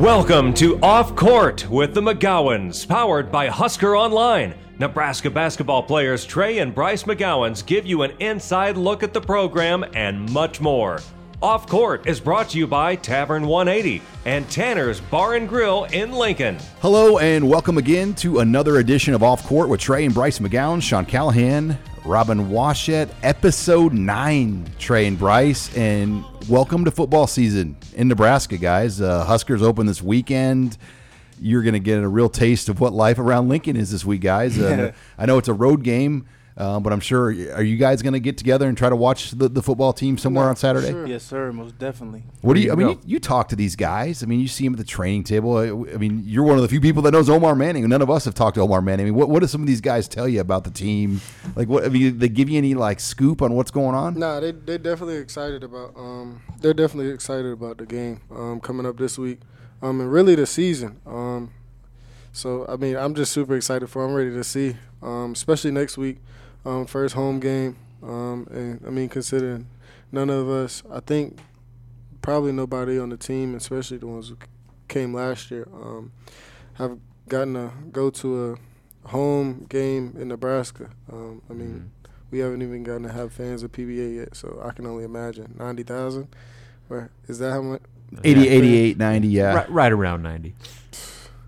Welcome to Off Court with the McGowens, powered by Husker Online. Nebraska basketball players Trey and Bryce McGowens give you an inside look at the program and much more. Off Court is brought to you by Tavern 180 and Tanner's Bar and Grill in Lincoln. Hello and welcome again to another edition of Off Court with Trey and Bryce McGowan, Sean Callahan, Robin Washut, episode nine. Trey and Bryce, and welcome to football season in Nebraska, guys. Uh, Huskers open this weekend. You're going to get a real taste of what life around Lincoln is this week, guys. Uh, I know it's a road game. Uh, but I'm sure, are you guys going to get together and try to watch the, the football team somewhere on Saturday? Sure. Yes, sir. Most definitely. What do you? I mean, you, you, talk to these guys. I mean, you see them at the training table. I, I, mean, you're one of the few people that knows Omar Manning. None of us have talked to Omar Manning. I mean, what what do some of these guys tell you about the team? Like, what? I mean, they give you any like scoop on what's going on? Nah, they they definitely excited about. Um, they're definitely excited about the game um, coming up this week, um, and really the season. Um, so I mean, I'm just super excited for. I'm ready to see, um, especially next week um, first home game. Um, and I mean, considering none of us, I think probably nobody on the team, especially the ones who came last year, um, have gotten to go to a home game in Nebraska. Um, I mean, mm-hmm. we haven't even gotten to have fans of PBA yet, so I can only imagine 90,000. Is that how much? 80, 88, 90, yeah. Right, right around 90.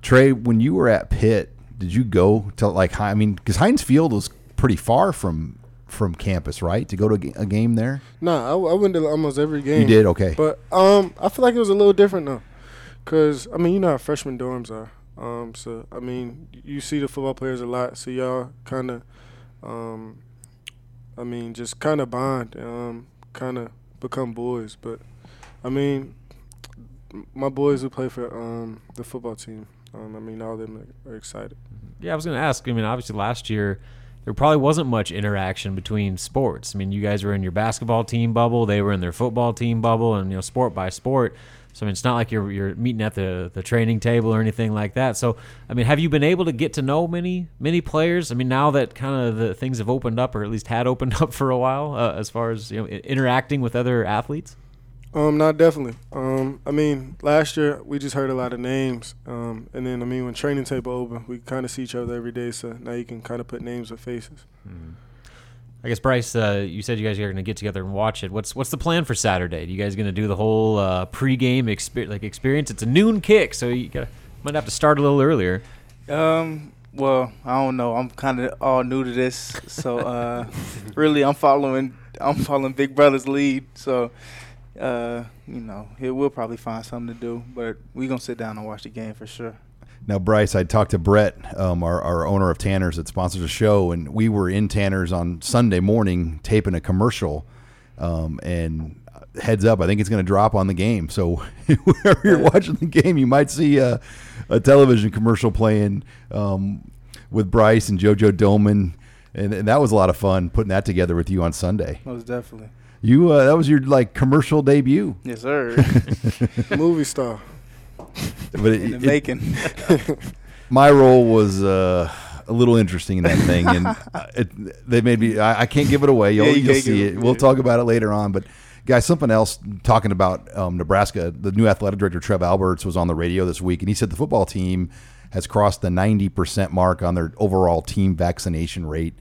Trey, when you were at Pitt, did you go to like, I mean, because Heinz Field was pretty far from from campus, right? To go to a game there? No, nah, I, I, went to almost every game. You did, okay. But um, I feel like it was a little different though, cause I mean, you know how freshman dorms are. Um, so I mean, you see the football players a lot, so y'all kind of, um, I mean, just kind of bond, um, kind of become boys. But I mean, my boys who play for um the football team, um, I mean, all of them are, are excited. Yeah, I was gonna ask. I mean, obviously last year there probably wasn't much interaction between sports. I mean, you guys were in your basketball team bubble, they were in their football team bubble, and you know, sport by sport. So I mean, it's not like you're you're meeting at the the training table or anything like that. So I mean, have you been able to get to know many many players? I mean, now that kind of the things have opened up, or at least had opened up for a while, uh, as far as you know, interacting with other athletes. Um, not definitely. Um, I mean, last year we just heard a lot of names, um, and then I mean, when training table open, we kind of see each other every day, so now you can kind of put names with faces. Mm-hmm. I guess Bryce, uh, you said you guys are going to get together and watch it. What's what's the plan for Saturday? Are you guys going to do the whole uh, pregame exper- like experience? It's a noon kick, so you gotta, might have to start a little earlier. Um, well, I don't know. I'm kind of all new to this, so uh, really, I'm following I'm following Big Brother's lead. So uh, you know, he will probably find something to do. But we're gonna sit down and watch the game for sure. Now, Bryce, I talked to Brett, um, our, our owner of Tanner's that sponsors the show, and we were in Tanner's on Sunday morning taping a commercial. Um, and heads up, I think it's going to drop on the game. So wherever you're watching the game, you might see a, a television commercial playing um, with Bryce and JoJo Domann. And, and that was a lot of fun putting that together with you on Sunday. Most definitely. You uh, that was your like commercial debut. Yes, sir. Movie star. But it, in the making. my role was uh, a little interesting in that thing, and it, they made me. I, I, can't give it away. You'll, yeah, you will see it. We'll talk about it later on, but. Guys, something else talking about um, Nebraska. The new athletic director, Trev Alberts, was on the radio this week, and he said the football team has crossed the 90% mark on their overall team vaccination rate.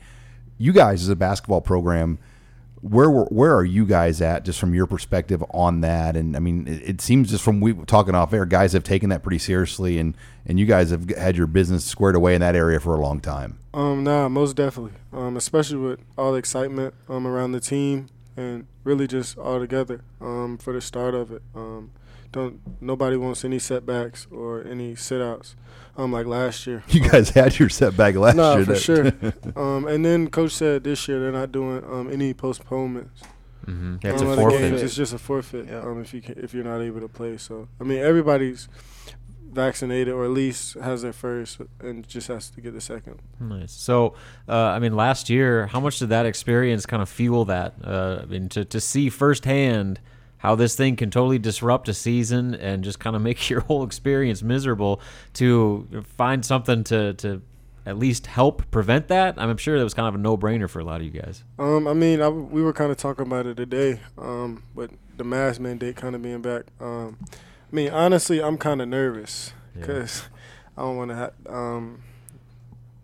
You guys, as a basketball program, where where are you guys at just from your perspective on that? And i mean it, it, seems just from we talking off air guys have taken that pretty seriously and and you guys have had your business squared away in that area for a long time. Um nah most definitely. Um especially with all the excitement um around the team and really just all together um for the start of it. Um don't nobody wants any setbacks or any sit outs um, like last year. You guys had your setback last nah, year. for sure. um, and then coach said this year they're not doing um, any postponements. Mm-hmm. Yeah, it's um, a forfeit. It's just a forfeit yeah. um, if you can, if you're not able to play. So I mean, everybody's vaccinated or at least has their first and just has to get the second. Nice. So, uh, I mean, last year, how much did that experience kind of fuel that? Uh, I mean, to, to see firsthand how this thing can totally disrupt a season and just kind of make your whole experience miserable to find something to, to at least help prevent that? I'm sure that was kind of a no brainer for a lot of you guys. Um, I mean, I, we were kind of talking about it today, um, but the mask mandate kind of being back. Um, I mean, honestly, I'm kind of nervous because yeah. I don't want to um,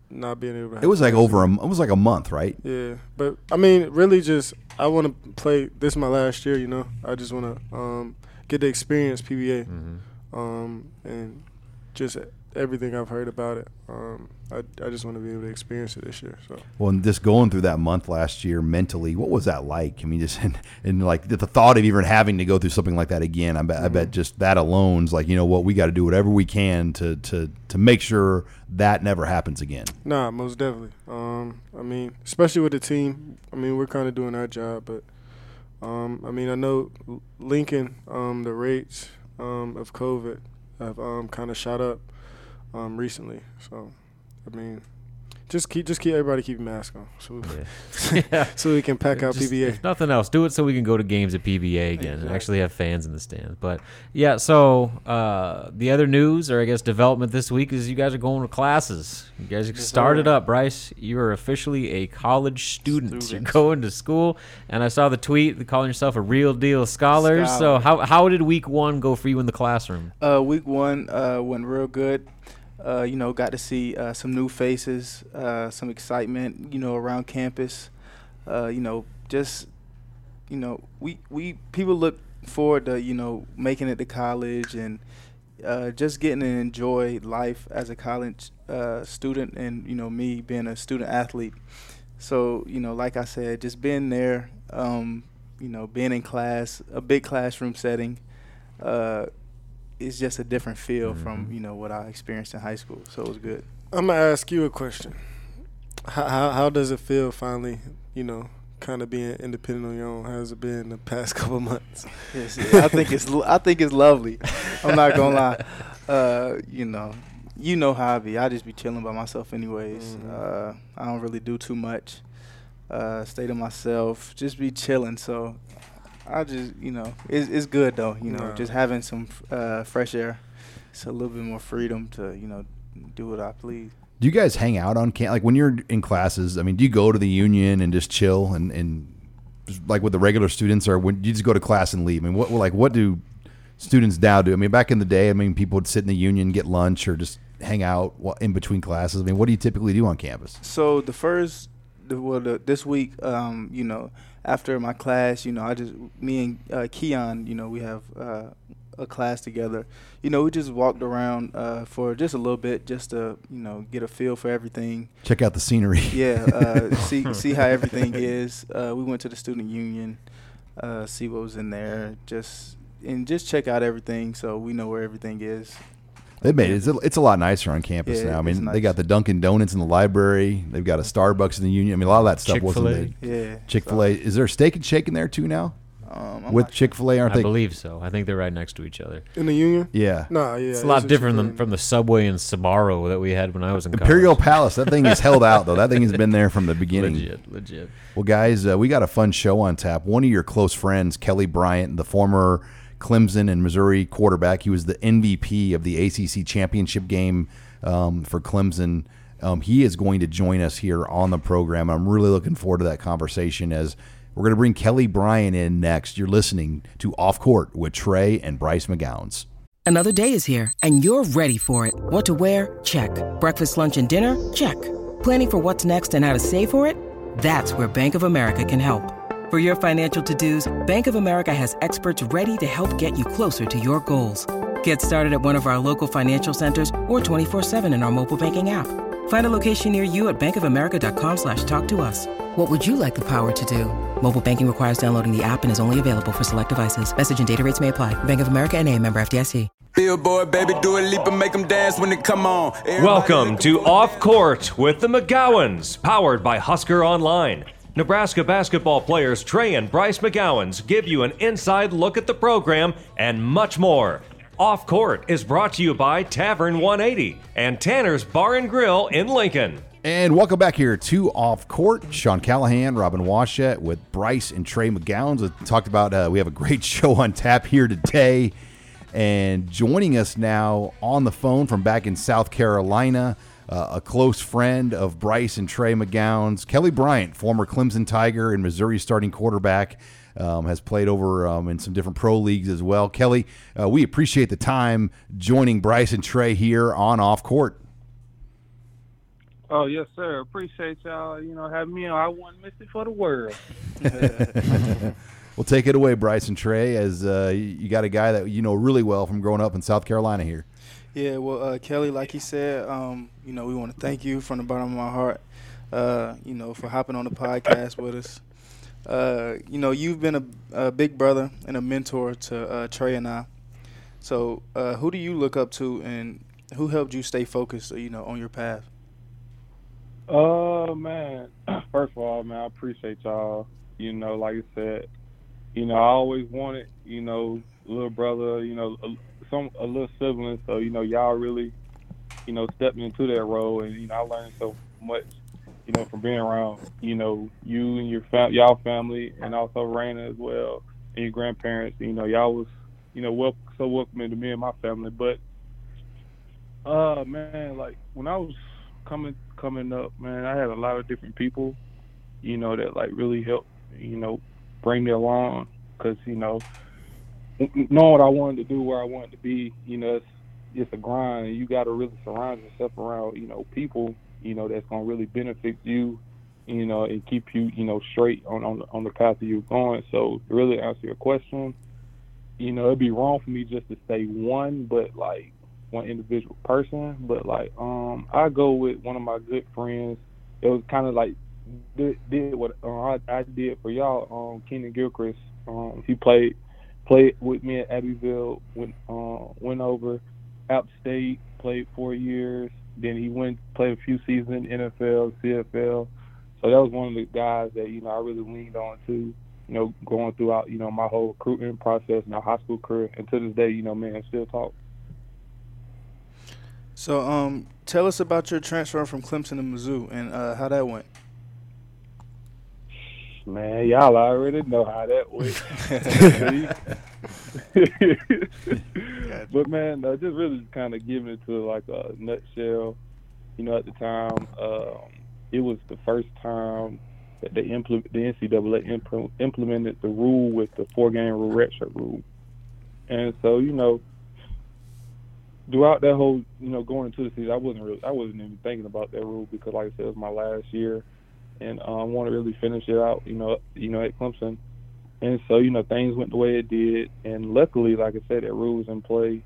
not being able to. it was like over a. It was like a month, right? Yeah, but I mean, really, just I want to play. This is my last year, you know. I just want to um, get the experience PBA, mm-hmm. um, and just everything I've heard about it. Um, I, I just want to be able to experience it this year. So well, and just going through that month last year mentally, what was that like? I mean, just and, and like the thought of even having to go through something like that again. I bet, mm-hmm. I bet mm-hmm. just that alone's like you know what we got to do whatever we can to to to make sure that never happens again. Nah, most definitely. Um, I mean, especially with the team. I mean, we're kind of doing our job, but um, I mean, I know Lincoln, um, the rates um, of COVID have um, kind of shot up um, recently. So I mean, just keep just keep everybody keep mask on, so yeah. so we can pack out just, PBA. Nothing else, do it so we can go to games at PBA again exactly. and actually have fans in the stands. But yeah, so uh, the other news, or I guess development this week, is you guys are going to classes. You guys yes, started up, Bryce. You are officially a college student. Student. You're going to school, and I saw the tweet calling yourself a real deal scholar. scholar. So how how did week one go for you in the classroom? Uh, week one uh, went real good. Uh, you know, got to see uh, some new faces, uh, some excitement, you know, around campus. Uh, you know, just, you know, we, we people look forward to, you know, making it to college and uh, just getting to enjoy life as a college uh, student and, you know, me being a student athlete. So, you know, like I said, just being there, um, you know, being in class, a big classroom setting, it's just a different feel mm-hmm. from you know what I experienced in high school. So it was good. I'm gonna ask you a question. How how, how does it feel finally? You know, kind of being independent on your own. How's it been the past couple months? yes, yeah, I think it's I think it's lovely. I'm not gonna lie. Uh, you know, you know how I be. I just be chilling by myself anyways. Mm-hmm. Uh, I don't really do too much. Uh, stay to myself. Just be chilling. So I just you know it's it's good though. You know, just having some uh, fresh air. It's a little bit more freedom to you know do what I please. Do you guys hang out on camp? Like when you're in classes, I mean, do you go to the union and just chill and, and like with the regular students, or when you just go to class and leave? I mean, what like what do students now do? I mean, back in the day, I mean, people would sit in the union, get lunch, or just hang out in between classes. I mean, what do you typically do on campus? So the first, the, well, the, this week, um, you know, after my class, you know, I just me and uh, Keon, you know, we have uh, a class together. You know, we just walked around uh, for just a little bit, just to you know get a feel for everything. Check out the scenery. Yeah, uh, see see how everything is. Uh, we went to the student union, uh, see what was in there, just and just check out everything so we know where everything is. They made it. It's a, it's a lot nicer on campus yeah, now. I mean, nice. they got the Dunkin' Donuts in the library. They've got a Starbucks in the Union. I mean, a lot of that stuff Chick-fil-A. wasn't there. Yeah. Chick Fil A. Is there a Steak and Shake in there too now? Um, With Chick Fil A, aren't I they? I believe so. I think they're right next to each other in the Union. Yeah. No, yeah. It's a lot different than from the Subway and Sbarro that we had when I was in Imperial college. Palace. That thing is held out though. That thing has been there from the beginning. legit, legit. Well, guys, uh, we got a fun show on tap. One of your close friends, Kelly Bryant, the former Clemson and Missouri quarterback. He was the MVP of the ACC championship game um, for Clemson. Um, he is going to join us here on the program. I'm really looking forward to that conversation as we're going to bring Kelly Bryant in next. You're listening to Off Court with Trey and Bryce McGowens. Another day is here, and you're ready for it. What to wear? Check. Breakfast, lunch, and dinner? Check. Planning for what's next and how to save for it? That's where Bank of America can help. For your financial to-dos, Bank of America has experts ready to help get you closer to your goals. Get started at one of our local financial centers or 24-7 in our mobile banking app. Find a location near you at bankofamerica.com slash talk to us. What would you like the power to do? Mobile banking requires downloading the app and is only available for select devices. Message and data rates may apply. Bank of America and a member FDIC. Billboard, baby, do a leap and make them dance when they come on. Everybody Welcome to Off Court with the McGowens, powered by Husker Online. Nebraska basketball players Trey and Bryce McGowens give you an inside look at the program and much more. Off Court is brought to you by Tavern 180 and Tanner's Bar and Grill in Lincoln. And welcome back here to Off Court. Sean Callahan, Robin Washut with Bryce and Trey McGowens. We talked about uh, we have a great show on tap here today. And joining us now on the phone from back in South Carolina, uh, a close friend of Bryce and Trey McGowens, Kelly Bryant, former Clemson Tiger and Missouri starting quarterback. Um, has played over um, in some different pro leagues as well. Kelly, uh, we appreciate the time joining Bryce and Trey here on Off Court. Oh yes, sir. Appreciate y'all. You know, having me on. I wouldn't miss it for the world. well, take it away, Bryce and Trey, as uh, you got a guy that you know really well from growing up in South Carolina here. Yeah, well, uh, Kelly, like he said, um, you know, we want to thank you from the bottom of my heart, uh, you know, for hopping on the podcast with us. Uh, you know, you've been a, a, big brother and a mentor to uh, Trey and I. So, uh, who do you look up to, and who helped you stay focused, you know, on your path? Uh man, first of all, man, I appreciate y'all. You know, like I said, you know, I always wanted, you know, little brother, you know, some a little sibling. So you know, y'all really, you know, stepped into that role, and you know, I learned so much, you know, from being around, you know, you and your fam- y'all family, and also Raina as well, and your grandparents. You know, y'all was, you know, wel- so welcoming to me and my family. But, uh, man, like when I was coming coming up, man, I had a lot of different people, you know, that like really helped, you know, bring me along. Cause you know, knowing what I wanted to do, where I wanted to be, you know, it's it's a grind, and you got to really surround yourself around, you know, people, you know, that's gonna really benefit you, you know, and keep you, you know, straight on on on the path that you're going. So, to really answer your question, you know, it'd be wrong for me just to say one, but like one individual person, but like um I go with one of my good friends. It was kind of like did, did what uh, I, I did for y'all. Um, Keenan Gilchrist. Um, he played played with me at Abbeville. Went uh, went over App State. Played four years. Then he went played a few seasons in NFL, CFL. So that was one of the guys that you know I really leaned on to. You know, going throughout you know my whole recruitment process, my high school career, and to this day, you know, man, still talk. So, um, tell us about your transfer from Clemson to Mizzou and uh, how that went. Man, y'all already know how that went. but man, uh, just really kind of giving it to like a nutshell. You know, at the time, um, it was the first time that they implement the NCAA impl- implemented the rule with the four-game redshirt rule, and so you know throughout that whole, you know, going into the season, I wasn't really, I wasn't even thinking about that rule because, like I said, it was my last year, and um, I want to really finish it out, you know, you know, at Clemson, and so you know things went the way it did, and luckily, like I said, that rule was in play,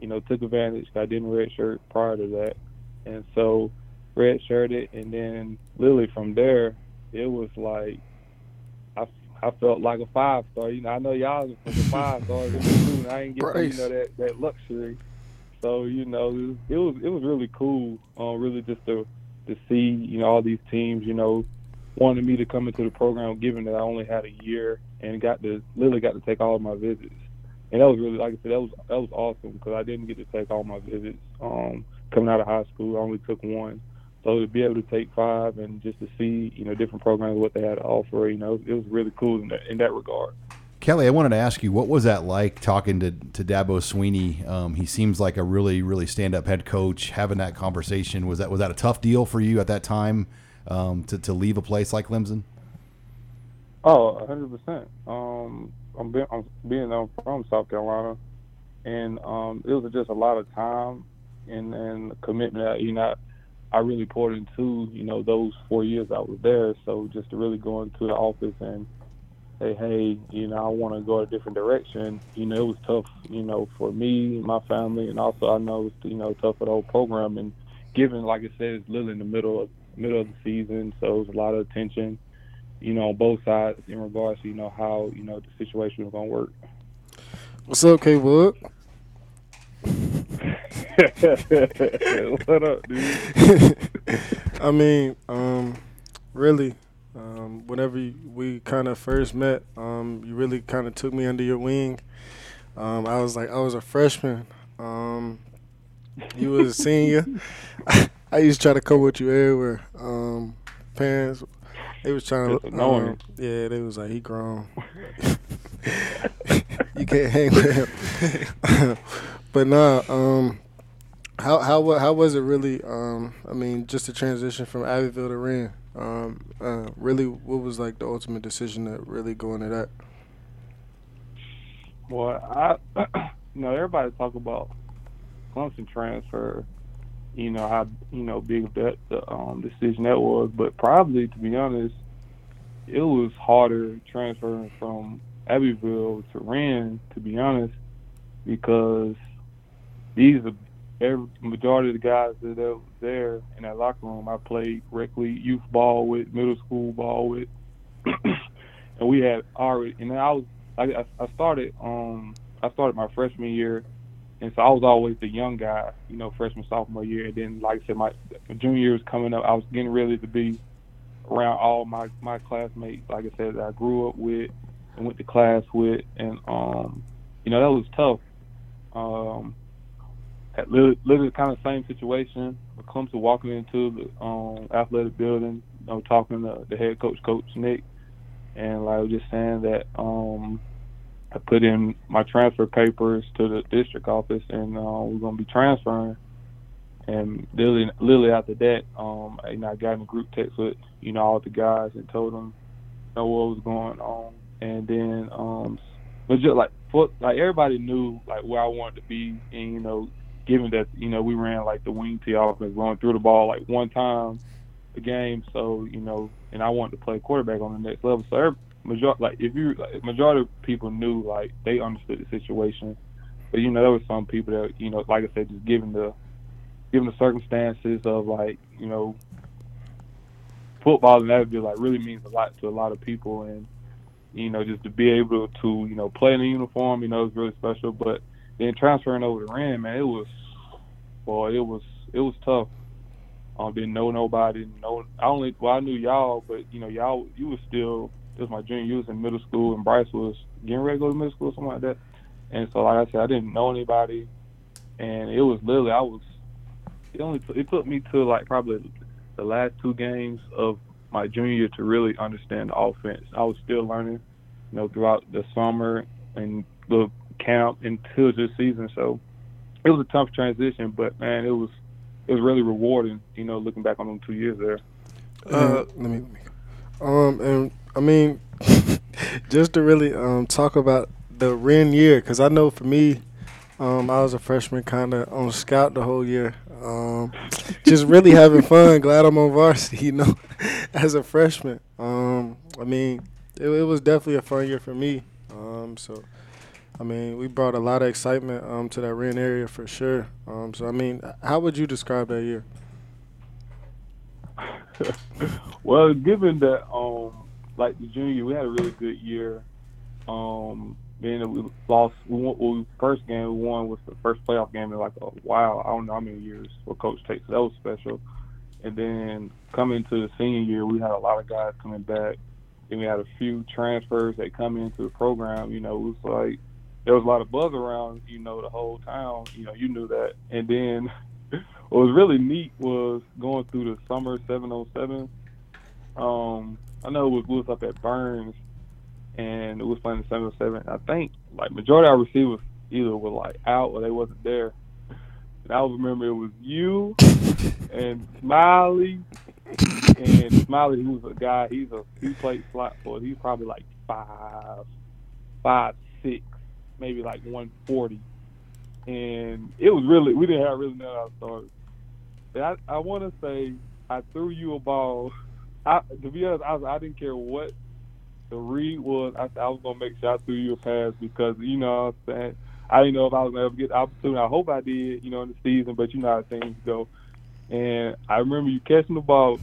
you know, took advantage. I didn't redshirt prior to that, and so redshirted, and then literally from there, it was like. I, I felt like a five star. You know, I know y'all was a five star. I didn't get you know that that luxury. So you know, it was it was, it was really cool. Um, really just to to see you know all these teams you know wanted me to come into the program, given that I only had a year and got to literally got to take all of my visits. And that was really, like I said, that was that was awesome because I didn't get to take all my visits um, coming out of high school. I only took one, so to be able to take five and just to see you know different programs what they had to offer, you know, it was really cool in that in that regard. Kelly, I wanted to ask you, what was that like talking to, to Dabo Swinney? Um, he seems like a really, really stand up head coach. Having that conversation was that was that a tough deal for you at that time um, to to leave a place like Clemson? Oh, hundred percent. Um, I'm being I'm being I'm from South Carolina, and um, it was just a lot of time and and commitment. That, you know, I really poured into you know those four years I was there. So just to really go into the office and say, hey, you know, I want to go a different direction. You know, it was tough, you know, for me, my family, and also I know it's, you know, tough for the whole program. And given, like I said, it's literally in the middle of middle of the season, so it's a lot of attention, you know, on both sides in regards to, you know, how, you know, the situation was going to work. What's up, K Wood? what up, dude? I mean, um, really, um, whenever we kind of first met, um, you really kind of took me under your wing. Um, I was like, I was a freshman. Um, you was a senior. I used to try to come with you everywhere. Um, parents, they was trying to. Um, yeah, they was like, he grown. you can't hang with him. but nah, um, how how how was it really? Um, I mean, just the transition from Abbeville to Wren. Um, uh, really, what was like the ultimate decision to really go into that? Well, I, you know, everybody talk about Clemson transfer. You know how you know big of that the um, decision that was, but probably to be honest, it was harder transferring from Abbeville to Wren. To be honest, because these are every majority of the guys that there in that locker room, I played directly youth ball with, middle school ball with, and we had already. And I was I, I started um I started my freshman year, and so I was always the young guy, you know, freshman sophomore year. And then, like I said, my, junior year was coming up. I was getting ready to be around all my my classmates. Like I said, that I grew up with and went to class with, and um, you know, that was tough. Um, literally, literally kind of same situation. Clemson walking into the um, athletic building, know, talking to the head coach, Coach Nick, and like I was just saying that um, I put in my transfer papers to the district office, and uh, we're gonna be transferring. And literally, literally after that, um, you know, I got in a group text with you know all the guys and told them you know what was going on, and then um, but just like like everybody knew like where I wanted to be, and you know given that you know we ran like the wing T offense, going through the ball like one time a game. So you know, and I wanted to play quarterback on the next level. So every, majority, like if you like, majority of people knew like they understood the situation, but you know there were some people that you know, like I said, just given the given the circumstances of like you know football and that would be like really means a lot to a lot of people and you know just to be able to you know play in a uniform you know is really special but then transferring over to Wren, man, it was, well, it was it was tough. Um, didn't know nobody. No, I only well I knew y'all, but you know y'all you was still it was my junior. You was in middle school, and Bryce was getting ready to go to middle school, something like that. And so, like I said, I didn't know anybody, and it was literally I was. It only it took me to like probably the last two games of my junior year to really understand the offense. I was still learning, you know, throughout the summer and the camp until this season. So it was a tough transition, but man, it was it was really rewarding. You know, looking back on them two years there. Uh, let me. Um, and I mean, just to really um talk about the Wren year, because I know for me, um, I was a freshman, kind of on scout the whole year. Um, just really having fun. Glad I'm on varsity, you know, as a freshman. Um, I mean, it, it was definitely a fun year for me. Um, so I mean, we brought a lot of excitement um, to that Wren area for sure. Um, so, I mean, how would you describe that year? well, given that, um, like the junior, we had a really good year. Um, being that we lost, we won, well, first game we won was the first playoff game in like a while. I don't know how many years for Coach Tate. So that was special. And then coming to the senior year, we had a lot of guys coming back. And we had a few transfers that come into the program. You know, it was like there was a lot of buzz around, you know, the whole town. You know, you knew that. And then what was really neat was going through the summer 707. Um, I know it was, up at Burns, and it was playing the 707. I think like majority of our receivers either were like out or they wasn't there. And I remember it was you and Smiley. And Smiley, he was a guy, he's a he played slot for. He's probably like five, five, six maybe like 140, and it was really we didn't have really how to start. I I want to say I threw you a ball. I to be honest, I, I didn't care what the read was. I, I was gonna make sure I threw you a pass because you know what I'm saying. I didn't know if I was gonna ever get the opportunity. I hope I did, you know, in the season, but you know how things go. And I remember you catching the ball,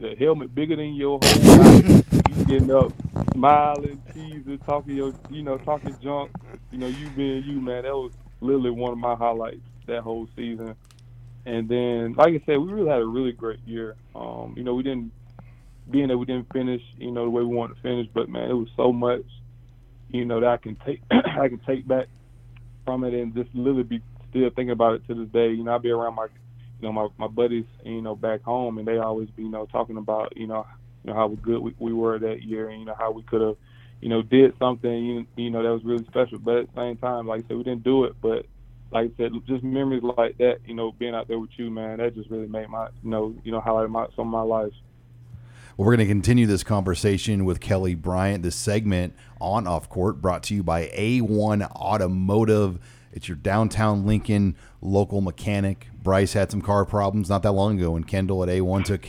the helmet bigger than your whole body. you getting up, smiling, teasing, talking your, you know, talking junk. You know, you being you, man. That was literally one of my highlights that whole season. And then, like I said, we really had a really great year. Um, you know, we didn't, being that we didn't finish, you know, the way we wanted to finish, but man, it was so much, you know, that I can take, I can take back from it and just literally be still thinking about it to this day. You know, I'll be around my you know my my buddies you know back home and they always be you know talking about you know you know how good we, we were that year and you know how we could have you know did something you, you know that was really special. But at the same time, like I said, we didn't do it, but like I said, just memories like that, you know, being out there with you, man, that just really made my, you know, you know, highlight my some of my life. Well, we're going to continue this conversation with Kelly Bryant. This segment on Off Court brought to you by A1 Automotive. It's your downtown Lincoln local mechanic. Bryce had some car problems not that long ago, and Kendall at A1 took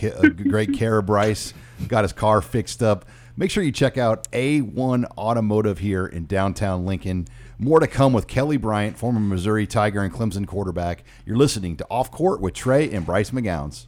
great care of Bryce, got his car fixed up. Make sure you check out A1 Automotive here in downtown Lincoln. More to come with Kelly Bryant, former Missouri Tiger and Clemson quarterback. You're listening to Off Court with Trey and Bryce McGowens.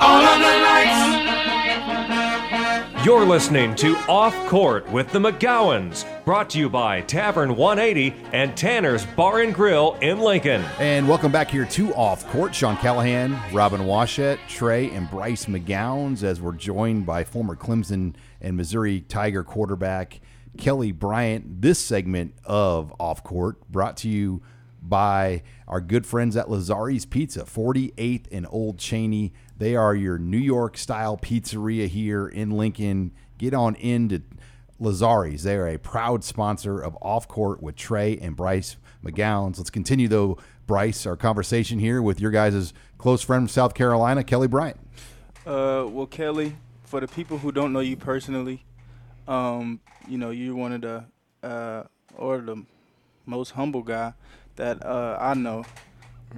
All of the lights. You're listening to Off Court with the McGowens, brought to you by Tavern 180 and Tanner's Bar and Grill in Lincoln. And welcome back here to Off Court. Sean Callahan, Robin Washut, Trey, and Bryce McGowens, as we're joined by former Clemson and Missouri Tiger quarterback Kelly Bryant. This segment of Off Court brought to you by our good friends at Lazzari's Pizza, 48th and Old Cheney. They are your New York style pizzeria here in Lincoln. Get on in to Lazzari's. They are a proud sponsor of Off Court with Trey and Bryce McGowens. Let's continue, though, Bryce, our conversation here with your guys' close friend from South Carolina, Kelly Bryant. Uh, well, Kelly, for the people who don't know you personally, um, you know, you're one of the, uh, or the most humble guy that uh, I know,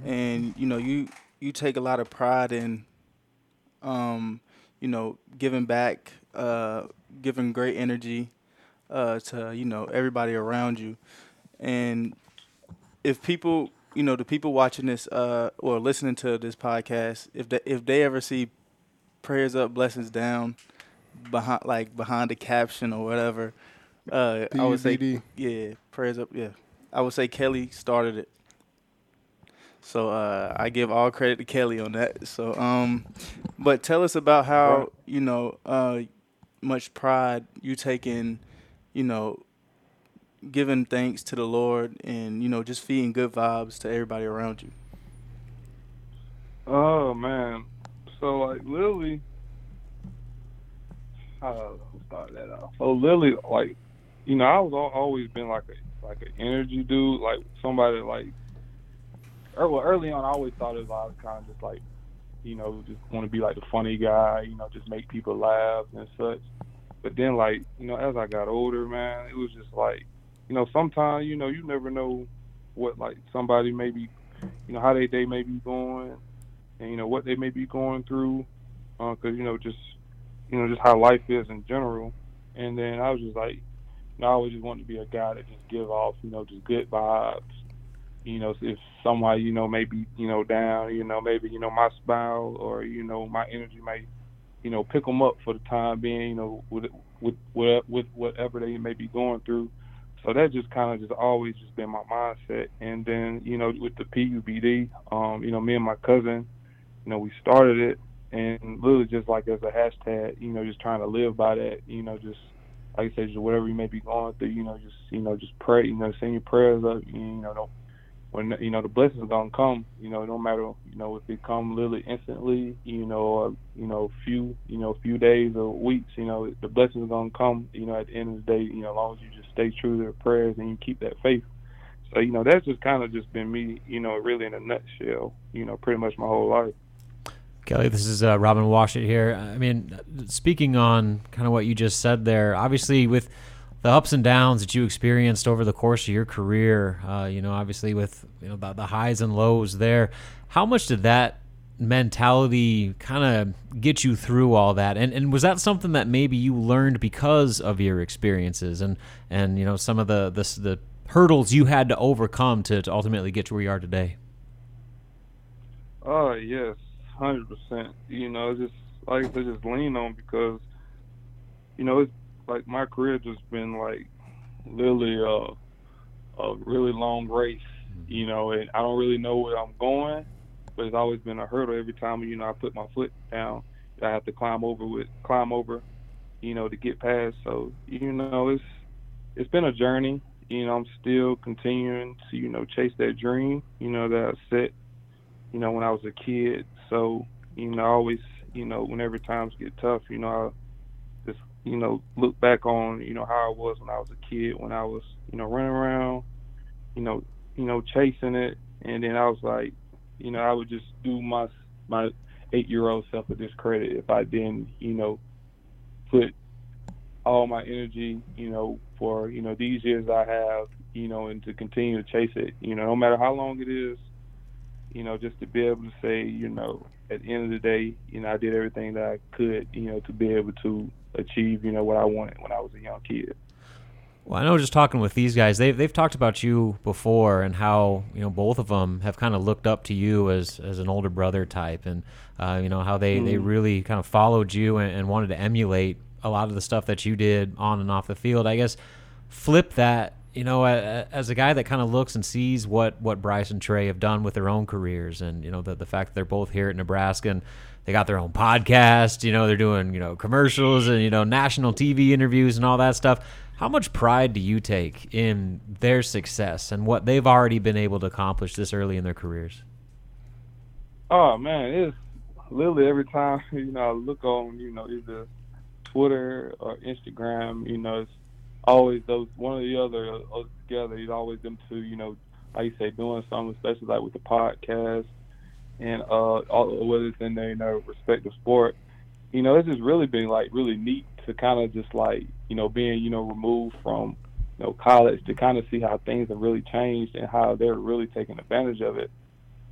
and you know, you you take a lot of pride in, um, you know, giving back, uh, giving great energy, uh, to you know everybody around you, and if people, you know, the people watching this uh, or listening to this podcast, if they if they ever see prayers up, blessings down, behind like behind the caption or whatever, uh, I would say yeah, prayers up, yeah. I would say Kelly started it. So uh, I give all credit to Kelly on that. So, um, but tell us about how you know uh, much pride you take in, you know, giving thanks to the Lord and you know just feeding good vibes to everybody around you. Oh man, so like Lily, how do I start that off? So Lily, like, you know, I was always been like a like an energy dude, like somebody like. Well, early on, I always thought was I was kind of just like, you know, just want to be like the funny guy, you know, just make people laugh and such. But then, like, you know, as I got older, man, it was just like, you know, sometimes, you know, you never know what like somebody may be, you know, how they day may be going, and you know what they may be going through, because you know just you know just how life is in general. And then I was just like, you know, I always just wanted to be a guy that just give off, you know, just good vibes. You know, if somebody you know maybe you know down, you know maybe you know my smile or you know my energy may, you know, pick them up for the time being, you know, with with with, with whatever they may be going through. So that just kind of just always just been my mindset. And then you know with the PUBD, um, you know me and my cousin, you know we started it and literally just like as a hashtag, you know, just trying to live by that, you know, just like I said, just whatever you may be going through, you know, just you know, just pray, you know, send your prayers up, you know, don't, when you know the blessings are gonna come, you know, no matter you know if it come literally instantly, you know, or you know, few you know, few days or weeks, you know, the blessings are gonna come, you know, at the end of the day, you know, as long as you just stay true to the prayers and you keep that faith. So, you know, that's just kind of just been me, you know, really in a nutshell, you know, pretty much my whole life. Kelly, this is uh, Robin Washut here. I mean, speaking on kind of what you just said there, obviously with the ups and downs that you experienced over the course of your career, uh, you know, obviously with you know the, the highs and lows there, how much did that mentality kind of get you through all that? And and was that something that maybe you learned because of your experiences and and you know some of the the, the hurdles you had to overcome to, to ultimately get to where you are today? Oh yes, hundred percent. You know, just like said, just lean on because you know it's like my career just been like literally a a really long race. You know, and I don't really know where I'm going, but it's always been a hurdle every time you know I put my foot down. I have to climb over with climb over, you know, to get past. So you know, it's it's been a journey. You know, I'm still continuing to you know chase that dream. You know that I set. You know, when I was a kid. So you know, I always you know whenever times get tough, you know, I you know look back on you know how I was when I was a kid when I was you know running around, you know, you know chasing it, and then I was like, you know, I would just do my my eight year old self a discredit if I didn't, you know, put all my energy, you know, for, you know, these years I have, you know, and to continue to chase it, you know, no matter how long it is, you know, just to be able to say, you know, at the end of the day, you know, I did everything that I could, you know, to be able to achieve, you know, what I wanted when I was a young kid. Well, I know just talking with these guys, they've they've talked about you before and how you know both of them have kind of looked up to you as as an older brother type, and uh, you know how they mm. they really kind of followed you and, and, wanted to emulate a lot of the stuff that you did on and off the field. I guess flip that. You know, as a guy that kind of looks and sees what what Bryce and Trey have done with their own careers, and you know the the fact that they're both here at Nebraska and they got their own podcast. You know, they're doing you know commercials and you know national TV interviews and all that stuff how much pride do you take in their success and what they've already been able to accomplish this early in their careers? Oh man, it's literally every time you know I look on you know either Twitter or Instagram, you know it's always those one or the other uh, together. It's always them two, you know, like you say, doing something, especially like with the podcast and uh, all, whether it's in their you know respective sport. You know, it's just really been like really neat to kind of just like you know being you know removed from you know college to kind of see how things have really changed and how they're really taking advantage of it.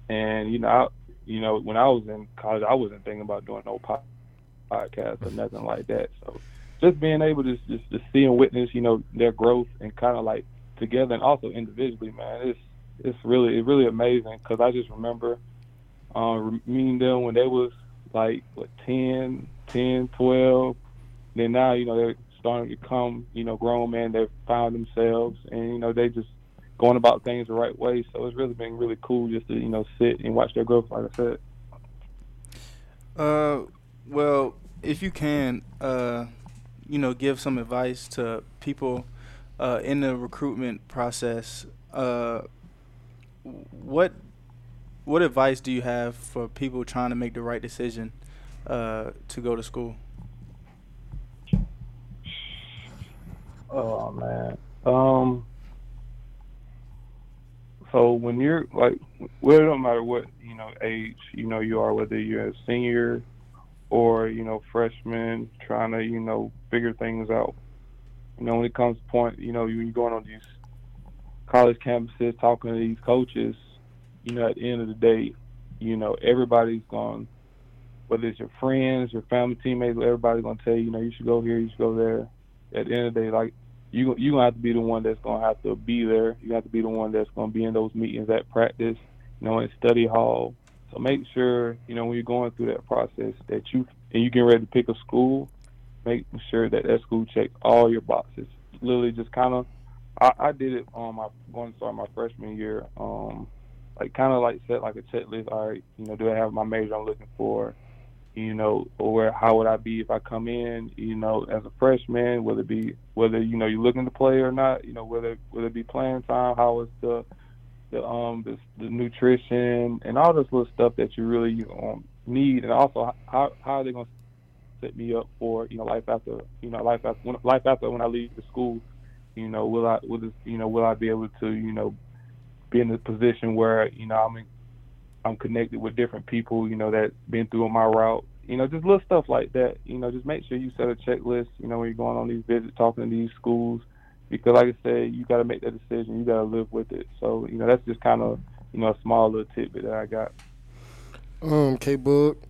And you know, I, you know, when I was in college, I wasn't thinking about doing no podcast or nothing like that. So just being able to just to see and witness, you know, their growth and kind of like together and also individually, man, it's it's really it's really amazing because I just remember um, meeting them when they was like what 10, 10, 12, then now you know they're starting to become you know grown men. They've found themselves, and you know they just going about things the right way. So it's really been really cool just to you know sit and watch their growth. Like I said. Uh, well, if you can, uh, you know, give some advice to people uh, in the recruitment process. Uh, what what advice do you have for people trying to make the right decision uh, to go to school? Oh man. Um. So when you're like, well, it don't matter what you know age you know you are, whether you're a senior or you know freshman, trying to you know figure things out. You know when it comes to point, you know you're going on these college campuses, talking to these coaches. You know at the end of the day, you know everybody's to, whether it's your friends, your family, teammates, everybody's gonna tell you, you know, you should go here, you should go there. At the end of the day, like you you gonna have to be the one that's gonna have to be there. You have to be the one that's gonna be in those meetings at practice, you know, in study hall. So make sure you know when you're going through that process that you and you get ready to pick a school, make sure that that school checks all your boxes. Literally, just kind of, I, I did it on my going to start my freshman year. Um, like kind of like set like a checklist. All right, you know, do I have my major I'm looking for? you know, or how would I be if I come in, you know, as a freshman, whether it be whether you know you're looking to play or not, you know, whether whether it be playing time, how is the the um the, the nutrition and all this little stuff that you really um, need, and also how how are they gonna set me up for you know life after you know life after when, life after when I leave the school, you know, will I will this, you know will I be able to you know be in a position where you know I'm in, I'm connected with different people, you know, that been through my route. You know, just little stuff like that. You know, just make sure you set a checklist. You know, when you're going on these visits, talking to these schools, because like I said, you got to make that decision. You got to live with it. So, you know, that's just kind of you know a small little tidbit that I got. Um, K Book.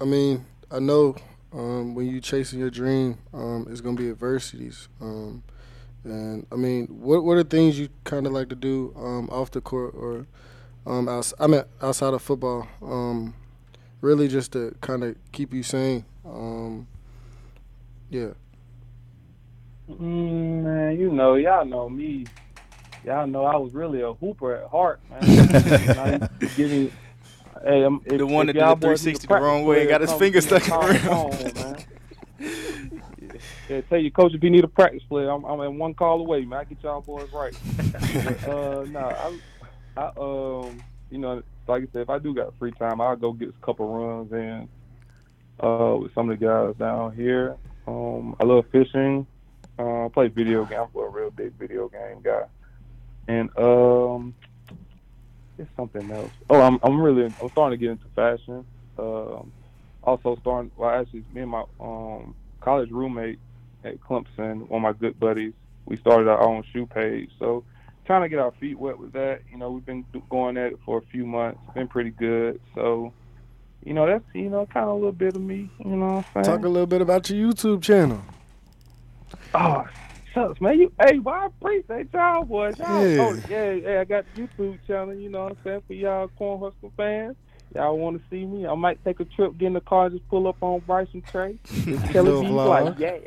I mean, I know um, when you're chasing your dream, um, it's gonna be adversities. Um, And I mean, what what are things you kind of like to do um, off the court or um, outs- I mean outside of football? Um, really, just to kind of keep you sane. Um, yeah. Mm, man, you know, y'all know me. Y'all know I was really a hooper at heart, man. And I used to get in- hey, I'm, if, The one that did the 360 to the wrong way got his player, finger stuck to me, around. Yeah, tell your coach if you need a practice player, I'm, I'm in one call away, man. I get y'all boys right. but, uh, nah, I, I, um, you know, like I said, if I do got free time, I'll go get a couple runs in uh, with some of the guys down here. Um, I love fishing. Uh, I play video games. I'm a real big video game guy. And um, it's something else. Oh, I'm I'm really I'm starting to get into fashion. Um, also starting. Well, actually, me and my um college roommate at Clemson, one of my good buddies, we started our own shoe page. So trying to get our feet wet with that. You know, we've been going at it for a few months. Been pretty good. So. You know, that's you know, kind of a little bit of me. You know what I'm saying? Talk a little bit about your YouTube channel. Oh, shucks, man. You, hey, well, I appreciate y'all, boys. Y'all, oh, Yeah. oh, yeah, yeah, I got the YouTube channel, you know what I'm saying, for y'all Cornhusker fans. Y'all want to see me? I might take a trip, get in the car, just pull up on Bryson Trey. Just tell me, like, yeah.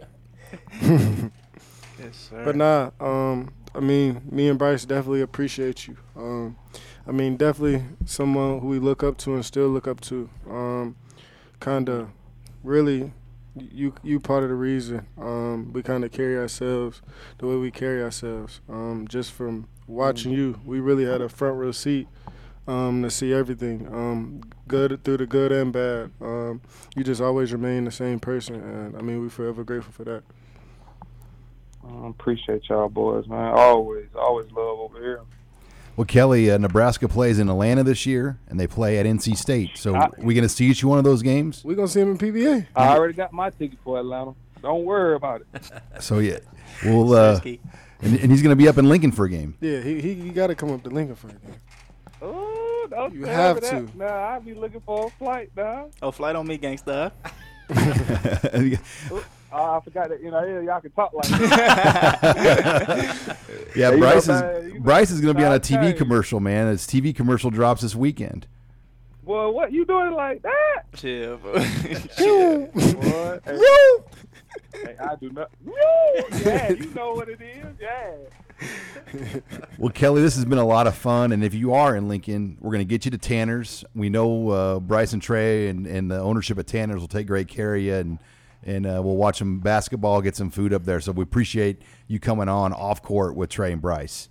Yes, sir. But nah, um, I mean, me and Bryce definitely appreciate you. Um, I mean, definitely someone who we look up to and still look up to. Um, kind of, really, you you part of the reason um, we kind of carry ourselves the way we carry ourselves. Um, just from watching you, we really had a front row seat um, to see everything, um, good through the good and bad. Um, you just always remain the same person, and I mean, we're forever grateful for that. I appreciate y'all, boys, man. Always, always love over here. Well, Kelly, uh, Nebraska plays in Atlanta this year, and they play at NC State. So, I- we going to see each one of those games? We're gonna see him in PBA. I already got my ticket for Atlanta. Don't worry about it. So, yeah, we'll. Uh, and, and he's going to be up in Lincoln for a game. Yeah, he he, he got to come up to Lincoln for a game. Oh, don't You have to. Nah, I'll be looking for a flight, nah. Oh, flight on me, gangsta. Oh, I forgot that, you know, yeah, y'all can talk like that. yeah, You know, Bryce is man, Bryce is going to be on a TV commercial, man. His TV commercial drops this weekend. Well, what you doing like that? Chill, bro. Chill. Boy, hey, hey, I do not. Yeah, you know what it is. Yeah. Well, Kelly, this has been a lot of fun, and if you are in Lincoln, we're going to get you to Tanner's. We know uh, Bryce and Trey and, and the ownership of Tanner's will take great care of you, and and uh, we'll watch some basketball, get some food up there. So we appreciate you coming on off court with Trey and Bryce.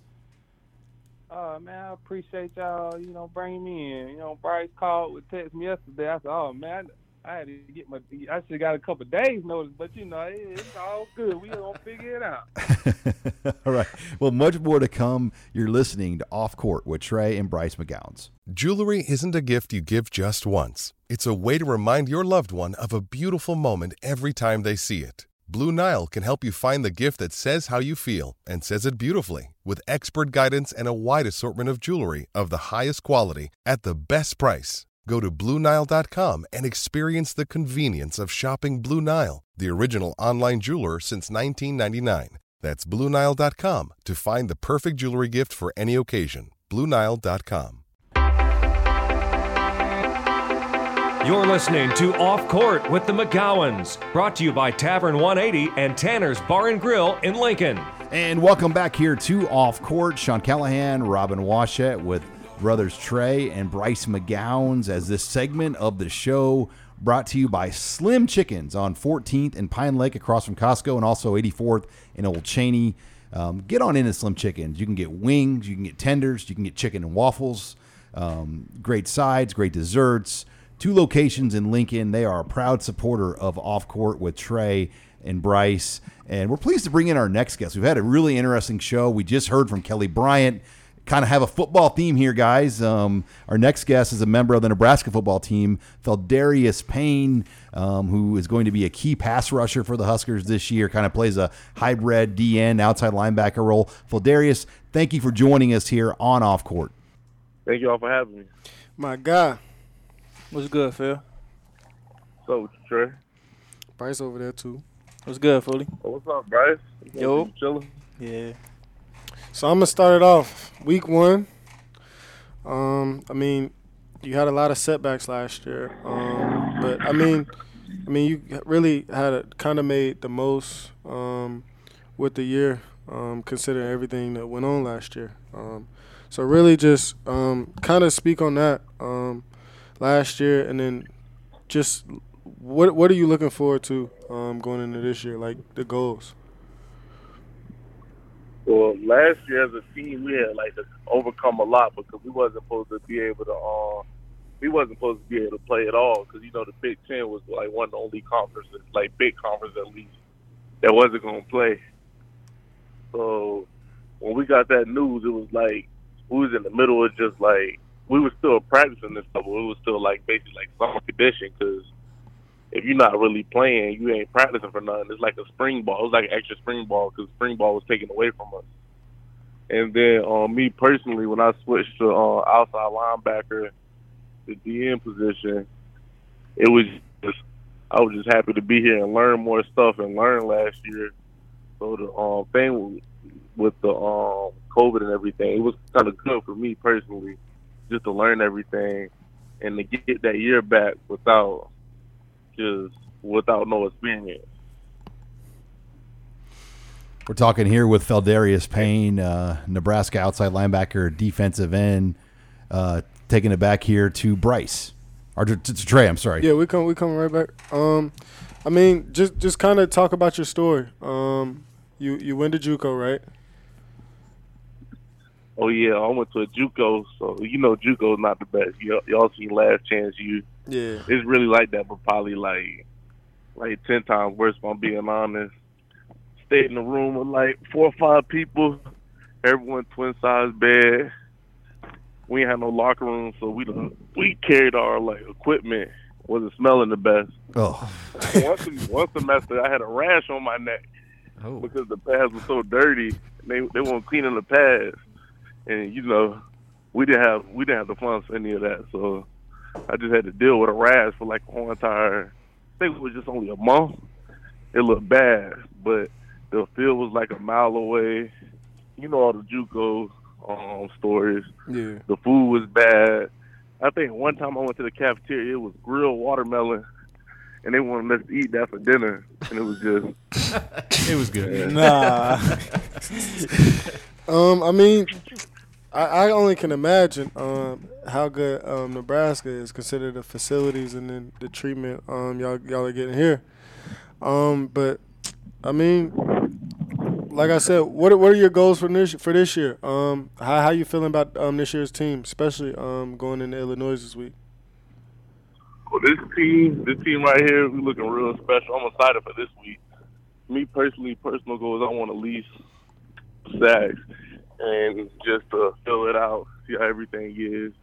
Oh man, I appreciate y'all. You know, bringing me in. You know, Bryce called text me yesterday. I said, "Oh man, I had to get my. I should have got a couple days notice, but you know, it, it's all good. We gonna figure it out." All right. Well, much more to come. You're listening to Off Court with Trey and Bryce McGowens. Jewelry isn't a gift you give just once. It's a way to remind your loved one of a beautiful moment every time they see it. Blue Nile can help you find the gift that says how you feel and says it beautifully with expert guidance and a wide assortment of jewelry of the highest quality at the best price. Go to BlueNile.com and experience the convenience of shopping Blue Nile, the original online jeweler since 1999. That's BlueNile.com to find the perfect jewelry gift for any occasion. BlueNile.com. You're listening to Off Court with the McGowens, brought to you by Tavern 180 and Tanner's Bar and Grill in Lincoln. And welcome back here to Off Court. Sean Callahan, Robin Washut with brothers Trey and Bryce McGowens as this segment of the show brought to you by Slim Chickens on 14th and Pine Lake across from Costco and also 84th and Old Cheney. Um, get on into Slim Chickens. You can get wings, you can get tenders, you can get chicken and waffles, um, great sides, great desserts. Two locations in Lincoln. They are a proud supporter of Off Court with Trey and Bryce. And we're pleased to bring in our next guest. We've had a really interesting show. We just heard from Kelly Bryant. Kind of have a football theme here, guys. Um, our next guest is a member of the Nebraska football team, Pheldarious Payne, um, who is going to be a key pass rusher for the Huskers this year. Kind of plays a hybrid DN outside linebacker role. Pheldarious, thank you for joining us here on Off Court. Thank you all for having me. My guy, What's good, Phil? So, with you, Trey? Bryce over there too. What's good, Fully? Oh, what's up, Bryce? Yo. Chilling. Yeah. So I'm gonna start it off week one. Um, I mean, you had a lot of setbacks last year, um, but I mean, I mean, you really had kind of made the most um, with the year, um, considering everything that went on last year. Um, so really, just um, kind of speak on that last year, and then just what what are you looking forward to going into this year, like the goals. Well, last year as a team, we had like to overcome a lot because we wasn't supposed to be able to. Uh, we wasn't supposed to be able to play at all because you know the Big Ten was like one of the only conferences, like big conference at least, that wasn't to play. So when we got that news, it was like we was in the middle of just like we were still practicing this stuff. But it was still like basically like summer condition because if you're not really playing, you ain't practicing for nothing. It's like a spring ball. It was like an extra spring ball because spring ball was taken away from us. And then um, me personally, when I switched to uh, outside linebacker, the DN position, it was just I was just happy to be here and learn more stuff and learn last year. So the um, thing with the um, COVID and everything, it was kind of good for me personally, just to learn everything and to get that year back without just without no experience. We're talking here with Pheldarious Payne, uh, Nebraska outside linebacker, defensive end, uh, taking it back here to Bryce or to, to, to Trey. I'm sorry. Yeah, we come we coming right back. Um, I mean, just just kind of talk about your story. Um, you you went to JUCO, right? Oh yeah, I went to a JUCO, so you know JUCO is not the best. Y- y'all seen Last Chance U. Yeah. It's really like that, but probably like like ten times worse. If I'm being honest. Stayed in a room with like four or five people. Everyone twin size bed. We ain't had no locker room, so we done, we carried our like equipment. Wasn't smelling the best. Oh. one, one semester, I had a rash on my neck Oh. because the pads were so dirty. They they weren't cleaning the pads, and you know, we didn't have we didn't have the funds for any of that. So I just had to deal with a rash for like a whole entire. I think it was just only a month. It looked bad, but the field was like a mile away. You know all the JUCO um, stories. Yeah. The food was bad. I think one time I went to the cafeteria, it was grilled watermelon, and they wanted us to eat that for dinner, and it was just. it was good. Nah. Um, I mean, I, I only can imagine um, how good um, Nebraska is considered the facilities and then the treatment um, y'all y'all are getting here. Um, but I mean, like I said, what are, what are your goals for this for this year? Um, how how you feeling about um, this year's team, especially um, going into Illinois this week? Well, this team, this team right here, we looking real special. I'm excited for this week. Me personally, personal goals, I want at least sacks and just to fill it out, see how everything is.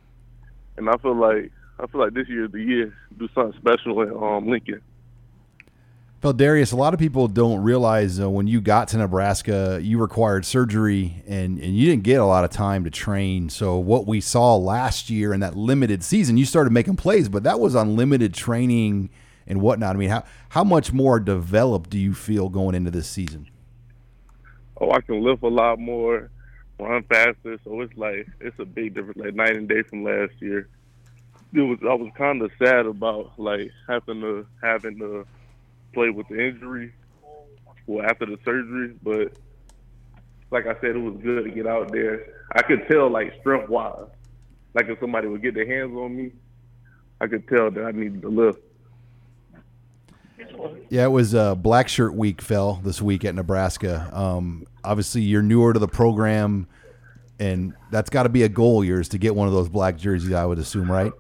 And I feel like I feel like this year is the year do something special in um, Lincoln. Pheldarious, a lot of people don't realize uh, when you got to Nebraska, you required surgery and, and you didn't get a lot of time to train. So, what we saw last year in that limited season, you started making plays, but that was on limited training and whatnot. I mean, how, how much more developed do you feel going into this season? Oh, I can lift a lot more, run faster. So it's like it's a big difference, like night and day from last year. It was I was kind of sad about like having to having to play with the injury, well after the surgery. But like I said, it was good to get out there. I could tell like strength wise, like if somebody would get their hands on me, I could tell that I needed to lift. Yeah, it was uh, Black Shirt Week fell this week at Nebraska. Um, obviously, you're newer to the program, and that's got to be a goal of yours to get one of those black jerseys. I would assume, right?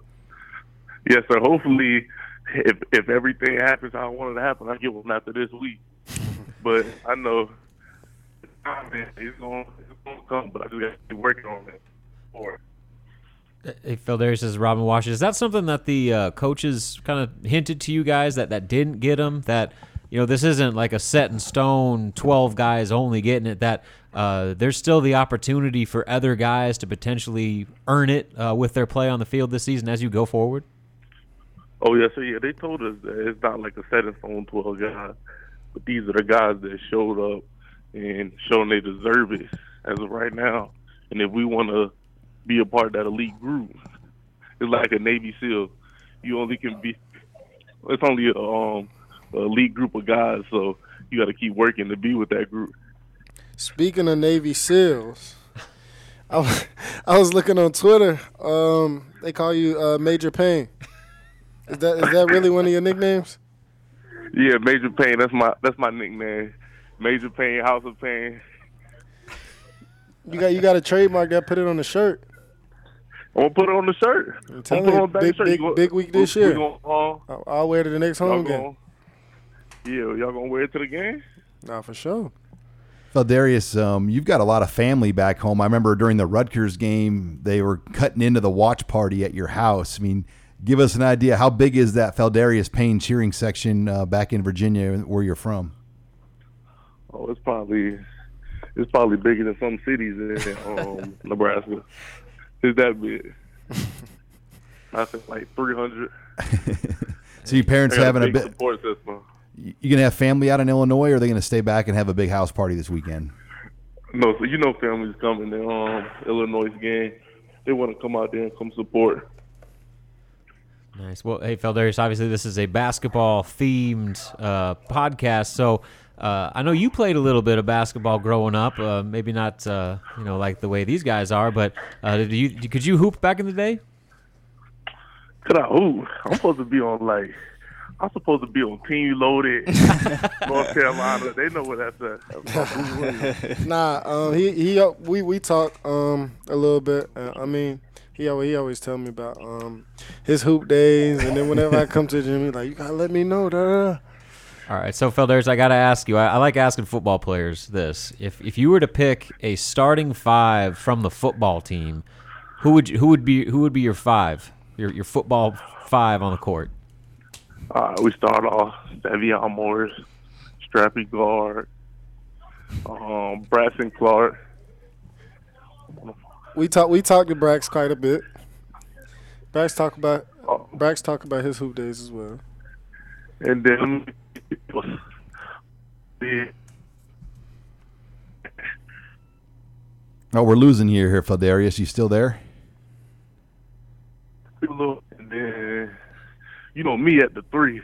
Yes, sir. Hopefully, if if everything happens how I want it to happen, I get one after this week. but I know it's going to come, but I do have to keep working on it. For Hey, Pheldarious says Robin Washington. Is that something that the uh, coaches kind of hinted to you guys that, that didn't get them? That you know this isn't like a set in stone, twelve guys only getting it. That uh, there's still the opportunity for other guys to potentially earn it uh, with their play on the field this season as you go forward. Oh yeah, so Yeah, they told us that it's not like a set in stone twelve guys, but these are the guys that showed up and show them they deserve it as of right now. And if we want to be a part of that elite group, it's like a Navy SEAL. You only can be. It's only a um, a elite group of guys, so you got to keep working to be with that group. Speaking of Navy SEALs, I, was- I was looking on Twitter. Um, they call you uh, Major Pain. Is that is that really one of your nicknames? Yeah, Major Pain. That's my that's my nickname. Major Pain, House of Pain. You got you got to trademark that. Put it on the shirt. I'm gonna put it on the shirt. I'm I'm it you, on the back big, shirt. big, You go- big week this we- we year. gonna, uh, I'll, I'll wear it to the next home game. gonna- yeah, y'all gonna wear it to the game? Nah, for sure. Darius, um, you've got a lot of family back home. I remember during the Rutgers game, they were cutting into the watch party at your house. I mean, give us an idea. How big is that Pheldarious Payne cheering section uh, back in Virginia, where you're from? Oh, it's probably it's probably bigger than some cities in um, Nebraska. It's that big. I think like 300. So your parents They got having a big bit. support system. You gonna have family out in Illinois, or are they gonna stay back and have a big house party this weekend? No, so you know families coming to um, Illinois game. They want to come out there and come support. Nice. Well, hey, Pheldarious, obviously this is a basketball themed uh, podcast. So uh, I know you played a little bit of basketball growing up. Uh, maybe not, uh, you know, like the way these guys are, but uh, did you could you hoop back in the day? Could I? hoop? I'm supposed to be on like I'm supposed to be on Team Loaded, North Carolina. They know what that's at. nah, um, he he uh, we we talk um a little bit. Uh, I mean, he always he always tell me about um his hoop days, and then whenever I come to the gym, he's like, "You gotta let me know." Da, da, da." All right, so Pheldarious, I got to ask you. I, I like asking football players this: if if you were to pick a starting five from the football team, who would you, who would be who would be your five? Your your football five on the court. Uh, we start off Davion Morris, Strappy Guard, um, Braxton Clark. We talk we talk to Brax quite a bit. Brax talk about Brax talk about his hoop days as well. And then the Oh, we're losing you here, Pheldarious. You still there? and then you know me at the three.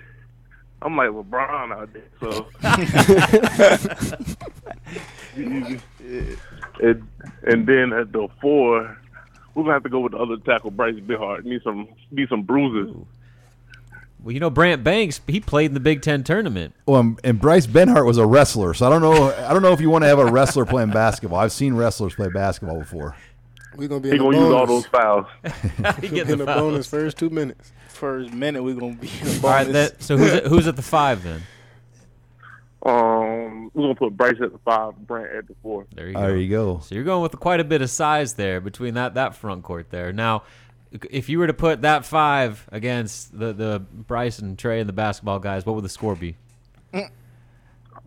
I'm like LeBron out there, so and, and then at the four, we're gonna have to go with the other tackle, Bryce Benhart. Need some need some bruises. Well, you know Brant Banks, he played in the Big Ten tournament. Well, um, and Bryce Benhart was a wrestler, so I don't know. I don't know if you want to have a wrestler playing basketball. I've seen wrestlers play basketball before. We're gonna be He in gonna use all those fouls. We gonna be in the bonus first two minutes. First minute we're gonna be in the All right, that, so who's at, who's at the five then? Um, we're gonna put Bryce at the five, Brant at the four. There you go. There you go. So you're going with quite a bit of size there between that that front court there. Now, if you were to put that five against the the Bryce and Trey and the basketball guys, what would the score be?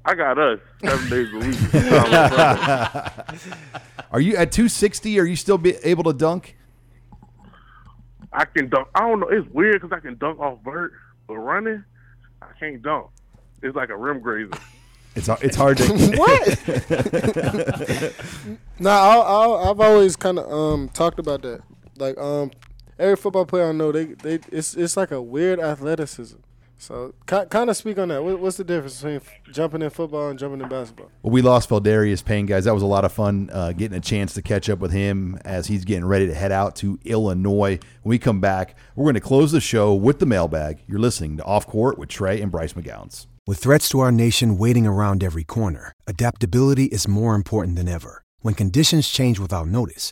I got us seven days a week. Are you at 260? Are you still be able to dunk? I can dunk. I don't know. It's weird because I can dunk off vert, but running, I can't dunk. It's like a rim grazer. It's it's hard to Nah, I, I, I've always kind of um talked about that. Like um, every football player I know, they they it's it's like a weird athleticism. So kind of speak on that. What's the difference between jumping in football and jumping in basketball? Well, we lost Pheldarious Payne, guys. That was a lot of fun uh, getting a chance to catch up with him as he's getting ready to head out to Illinois. When we come back, we're going to close the show with the mailbag. You're listening to Off Court with Trey and Bryce McGowens. With threats to our nation waiting around every corner, adaptability is more important than ever. When conditions change without notice,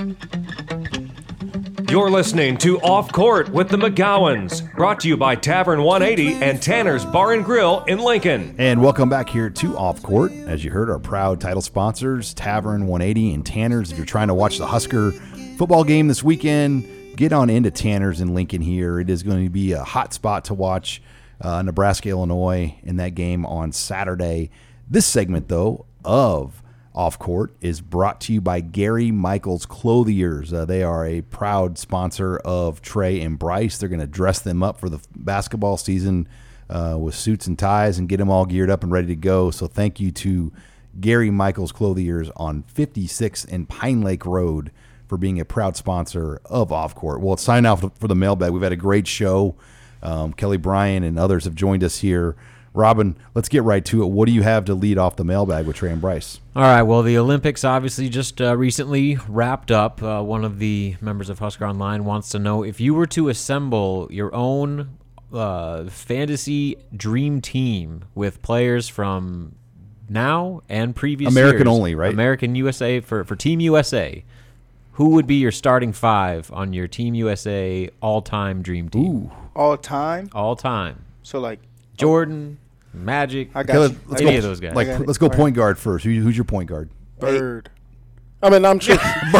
You're listening to Off Court with the McGowens, brought to you by Tavern 180 and Tanner's Bar and Grill in Lincoln. And welcome back here to Off Court. As you heard, our proud title sponsors, Tavern 180 and Tanners. If you're trying to watch the Husker football game this weekend, get on into Tanner's in Lincoln here. It is going to be a hot spot to watch uh, Nebraska Illinois in that game on Saturday. This segment, though, of Off Court is brought to you by Gary Michaels Clothiers. Uh, they are a proud sponsor of Trey and Bryce. They're going to dress them up for the basketball season uh, with suits and ties and get them all geared up and ready to go. So thank you to Gary Michaels Clothiers on 56 and Pine Lake Road for being a proud sponsor of Off Court. Well, it's now for, for the mailbag. We've had a great show. Um, Kelly Bryant and others have joined us here. Robin, let's get right to it. What do you have to lead off the mailbag with Trey and Bryce? All right. Well, the Olympics obviously just uh, recently wrapped up. Uh, one of the members of Husker Online wants to know if you were to assemble your own uh, fantasy dream team with players from now and previous American years, only, right? American USA for for Team USA. Who would be your starting five on your Team USA all-time dream team? All time. All time. So like Jordan, Magic, I got Okay, you. let- let's any go, of those guys. Like, I got it. let's go All right. point guard first. Who, who's your point guard? Bird. I mean, I'm tripping.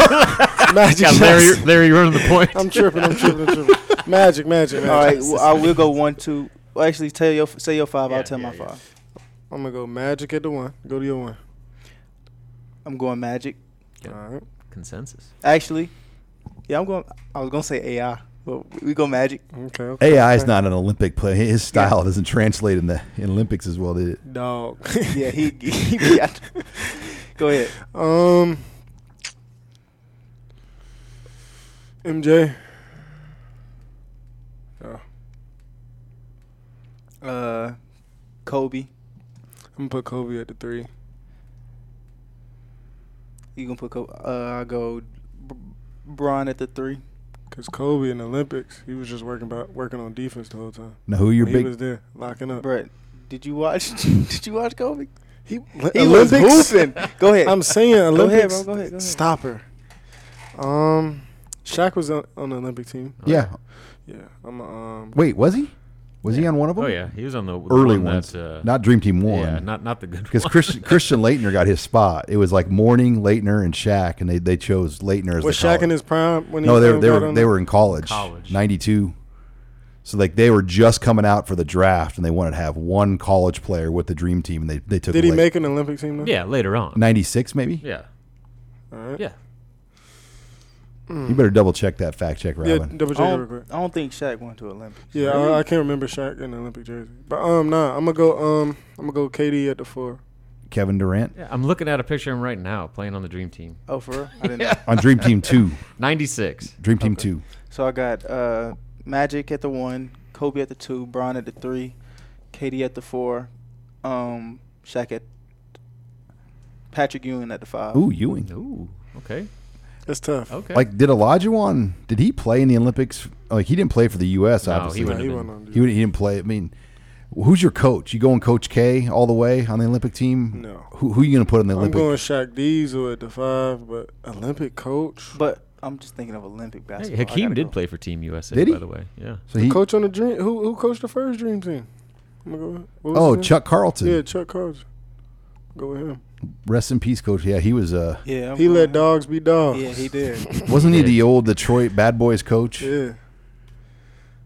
Magic. Got Larry, Johnson. Larry running the point. I'm tripping. I'm tripping. I'm tripping. Magic. Magic. Magic. All right, well, I will go one, two. Well, actually, tell your say your five. I'll tell my five. I'm gonna go Magic at the one. Go to your one. I'm going Magic. All right. Consensus. Actually, yeah, I'm going. I was gonna say AI, but we go Magic. Okay. okay AI is okay. not an Olympic player. His style doesn't translate in the in Olympics as well, did it? No. yeah, he. he be out- go ahead. Um. MJ. Oh, Uh, Kobe. I'm gonna put Kobe at the three. You gonna put Kobe? Uh, I go. B- Bron at the three. Cause Kobe in the Olympics, he was just working about working on defense the whole time. Now, who are your When he big? was there locking up. Brett, did you watch? did you watch Kobe? He, He was hooping. Go ahead. I'm saying Go ahead, Olympics. bro. Go ahead, go ahead. Stopper. Um, Shaq was on, on the Olympic team. Yeah. Yeah. I'm a, um. Wait, was he? Was he on one of them? Oh yeah, he was on the the early one ones, that, uh, not Dream Team One. Yeah, not not the good because one. Christian Christian Laettner got his spot. It was like Mourning, Laettner, and Shaq, and they, they chose Laettner as Was the Shaq college. in his prime when he no, they were they were they were in college, College. ninety two. So like they were just coming out for the draft, and they wanted to have one college player with the Dream Team, and they they took. Did he Leit- make an Olympic team? Though? yeah, later on. ninety six maybe? Yeah, All right. yeah. You better double check that fact check, Yeah. Robin. Double I check it real don't, quick. I don't think Shaq went to Olympics. Yeah, I, I can't remember Shaq in the Olympic jersey. But um, nah, I'm gonna go um, I'm gonna go KD at the four. Kevin Durant Yeah, I'm looking at a picture of him right now playing on the Dream Team. Oh, for real? I didn't know. on Dream Team Two. 96. Dream Team Two. So I got uh, Magic at the one, Kobe at the two, Bron at the three, KD at the four, um, Shaq at Patrick Ewing at the five. Ooh, Ewing. Ooh, okay. That's tough. Okay. Like, did Olajuwon? Did he play in the Olympics? Like, he didn't play for the U.S. No, he obviously. wouldn't he have went been. He, would- he didn't play. I mean, who's your coach? You going Coach K all the way on the Olympic team? No. Who, who you going to put in the Olympic? I'm Olympic? going Shaq Diesel at the five, but Olympic coach. But I'm just thinking of Olympic Hey, basketball. I Hakeem did go. play for Team USA, Did he? by the way. Yeah. so he, coach on the dream. Who who coached the first dream team? I'm gonna go. What was oh. Chuck Carlton. Yeah, Chuck Carlton. Go with him. Rest in peace, Coach. Yeah, he was. Uh, Yeah, I'm He going- let dogs be dogs. Yeah, he did. wasn't he Yeah. the old Detroit Bad Boys coach? Yeah.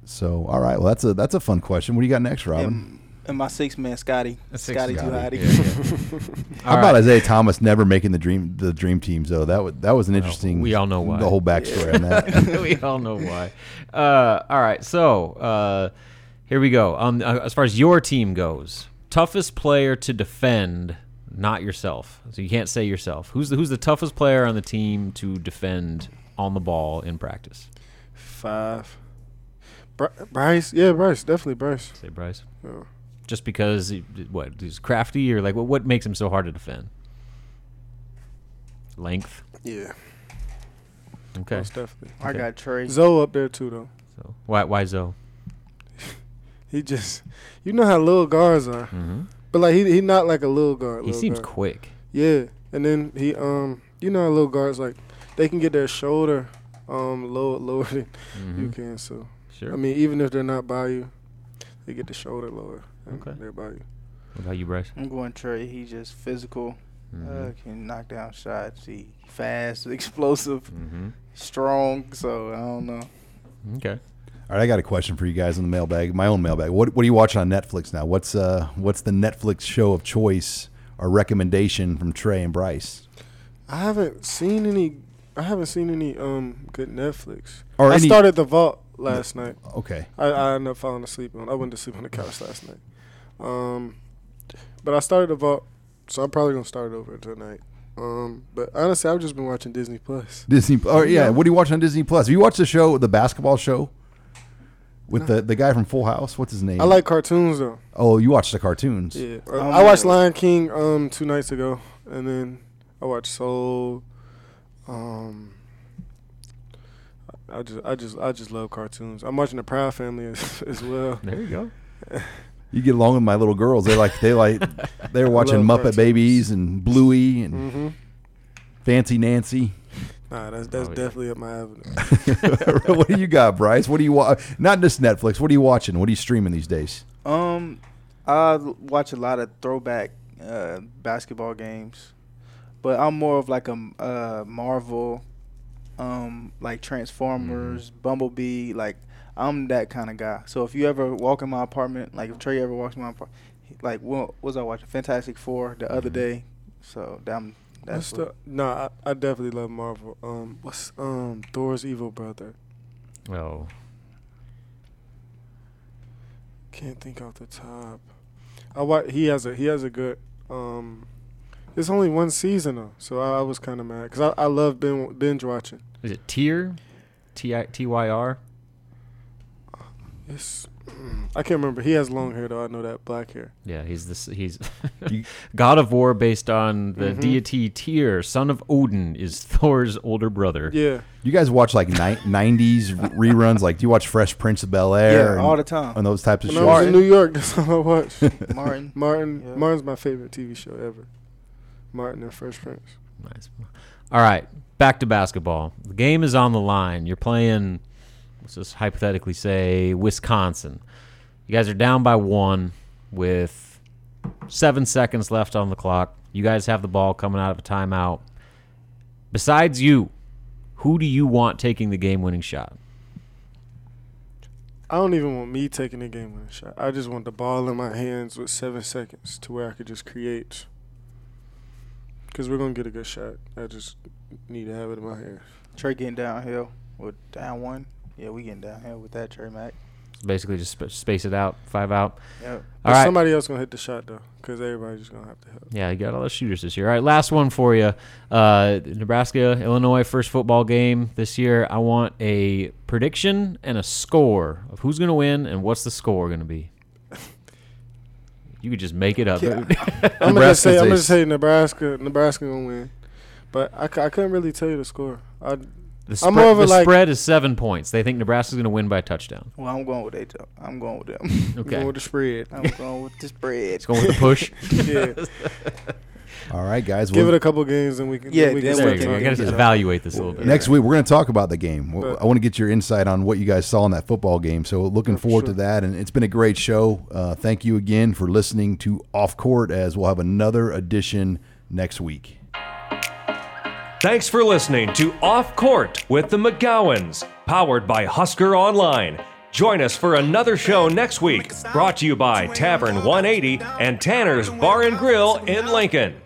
So, all right. Well, that's a that's a fun question. What do you got next, Robin? And, and my six man, Scotty. Six- Scotty too Scotty, hotty. Yeah, yeah. How about Isiah Thomas never making the dream the dream team? though? That was that was an interesting. we all know why. The whole backstory on that. we all know why. Uh, all right, so uh, here we go. Um, uh, as far as your team goes, toughest player to defend, not yourself. So you can't say yourself. Who's the who's the toughest player on the team to defend on the ball in practice? Five. Bry- Bryce. Yeah, Bryce. Definitely Bryce. Say Bryce. Yeah. Just because he, what he's crafty or like what what makes him so hard to defend? Length. Yeah. Okay. Most definitely. I Okay. got Trey. Zoe up there too though. So why why Zoe? He just, you know how little guards are, Mm-hmm. But like he he not like a little guard. He seems guard. quick. Yeah, and then he um, you know how little guards like they can get their shoulder um lower lower than you Mhm. can. So Sure. I mean, even if they're not by you, they get the shoulder lower. Okay. They're by you. What about you, Bryce? I'm going Trey. He's just physical. Uh, Mhm. can knock down shots. He fast, explosive, Mm-hmm. strong. So I don't know. Okay. All right, I got a question for you guys in the mailbag. My own mailbag. What What are you watching on Netflix now? What's uh What's the Netflix show of choice or recommendation from Trey and Bryce? I haven't seen any. I haven't seen any um good Netflix. Or I any- started the Vault last night. Okay. I, I ended up falling asleep on. I went to sleep on the couch last night. Um, but I started the Vault, so I'm probably gonna start it over tonight. Um, but honestly, I've just been watching Disney Plus. Disney. Oh yeah. What are you watching on Disney Plus? Have you watched the show, the basketball show, with the the guy from Full House? What's his name? I like cartoons though. Oh, you watch the cartoons? Yeah, I watched Lion King um two nights ago, and then I watched Soul. Um, I just, I just, I just love cartoons. I'm watching the Proud Family as, as well. There you go. You get along with my little girls. They like they like they're watching Muppet cartoons. Babies and Bluey and Mhm. Fancy Nancy. Nah, that's Oh, that's definitely up my avenue. what do you got, Bryce? What do you watch? Not just Netflix. What are you watching? What are you streaming these days? Um, I watch a lot of throwback uh, basketball games, but I'm more of like a uh, Marvel, um, like Transformers, Bumblebee. Like I'm that kind of guy. So if you ever walk in my apartment, like if Trey ever walks in my apartment, like what was I watching? Fantastic Four the other day. So I'm What's that's the, what, no, I, I definitely love Marvel. Um, what's um Thor's evil brother? Oh. Can't think off the top. I wa- he has a he has a good um. It's only one season though, so I, I was kind of mad because I, I love bin, binge watching. Is it Tyr? T I T Y R? It's I can't remember. He has long hair though. I know that black hair. Yeah, he's this. He's God of War, based on the Mhm. deity Tyr, son of Odin, is Thor's older brother. Yeah. You guys watch like ni- '90s reruns? Like, do you watch Fresh Prince of Bel Air? Yeah, and- all the time. And those types of When shows. I was in New York, that's all I watched. Martin. Martin. Yeah. Martin's my favorite TV show ever. Martin and Fresh Prince. Nice. All right, back to basketball. The game is on the line. You're playing, let's just hypothetically say, Wisconsin. You guys are down by one with seven seconds left on the clock. You guys have the ball coming out of a timeout. Besides you, who do you want taking the game winning shot? I don't even want me taking the game winning shot. I just want the ball in my hands with seven seconds to where I could just create. Because we're going to get a good shot. I just need to have it in my hands. Trey getting downhill with down one. Yeah, we getting downhill with that Trey Mac. Basically, just sp- space it out, five out. Yep. All But right. Somebody else going to hit the shot, though. Because everybody's just going to have to help. Yeah, you got all the shooters this year. All right, last one for you. Uh, Nebraska, Illinois, first football game this year. I want a prediction and a score of who's going to win and what's the score going to be. You could just make it up. Yeah. I'm gonna just say I'm gonna say Nebraska. Nebraska gonna win, but I, c- I couldn't really tell you the score. I, the I'm spread, more of a the like spread is seven points. They think Nebraska's going to win by a touchdown. Well, I'm going with eight. though. I'm going with them. I'm Okay. going with the spread. I'm going with the spread. It's going with the push. yeah, All right, guys. give well, it a couple games and we can. Yeah, we then can There start go. Got to evaluate this a little bit. Next week we're going to talk about the game. But- I want to get your insight on what you guys saw in that football game. So looking Yeah, for forward to that, and it's been a great show. Uh, thank you again for listening to Off Court, as we'll have another edition next week. Thanks for listening to Off Court with the McGowens, powered by Husker Online. Join us for another show next week, brought to you by Tavern 180 and Tanner's Bar and Grill in Lincoln.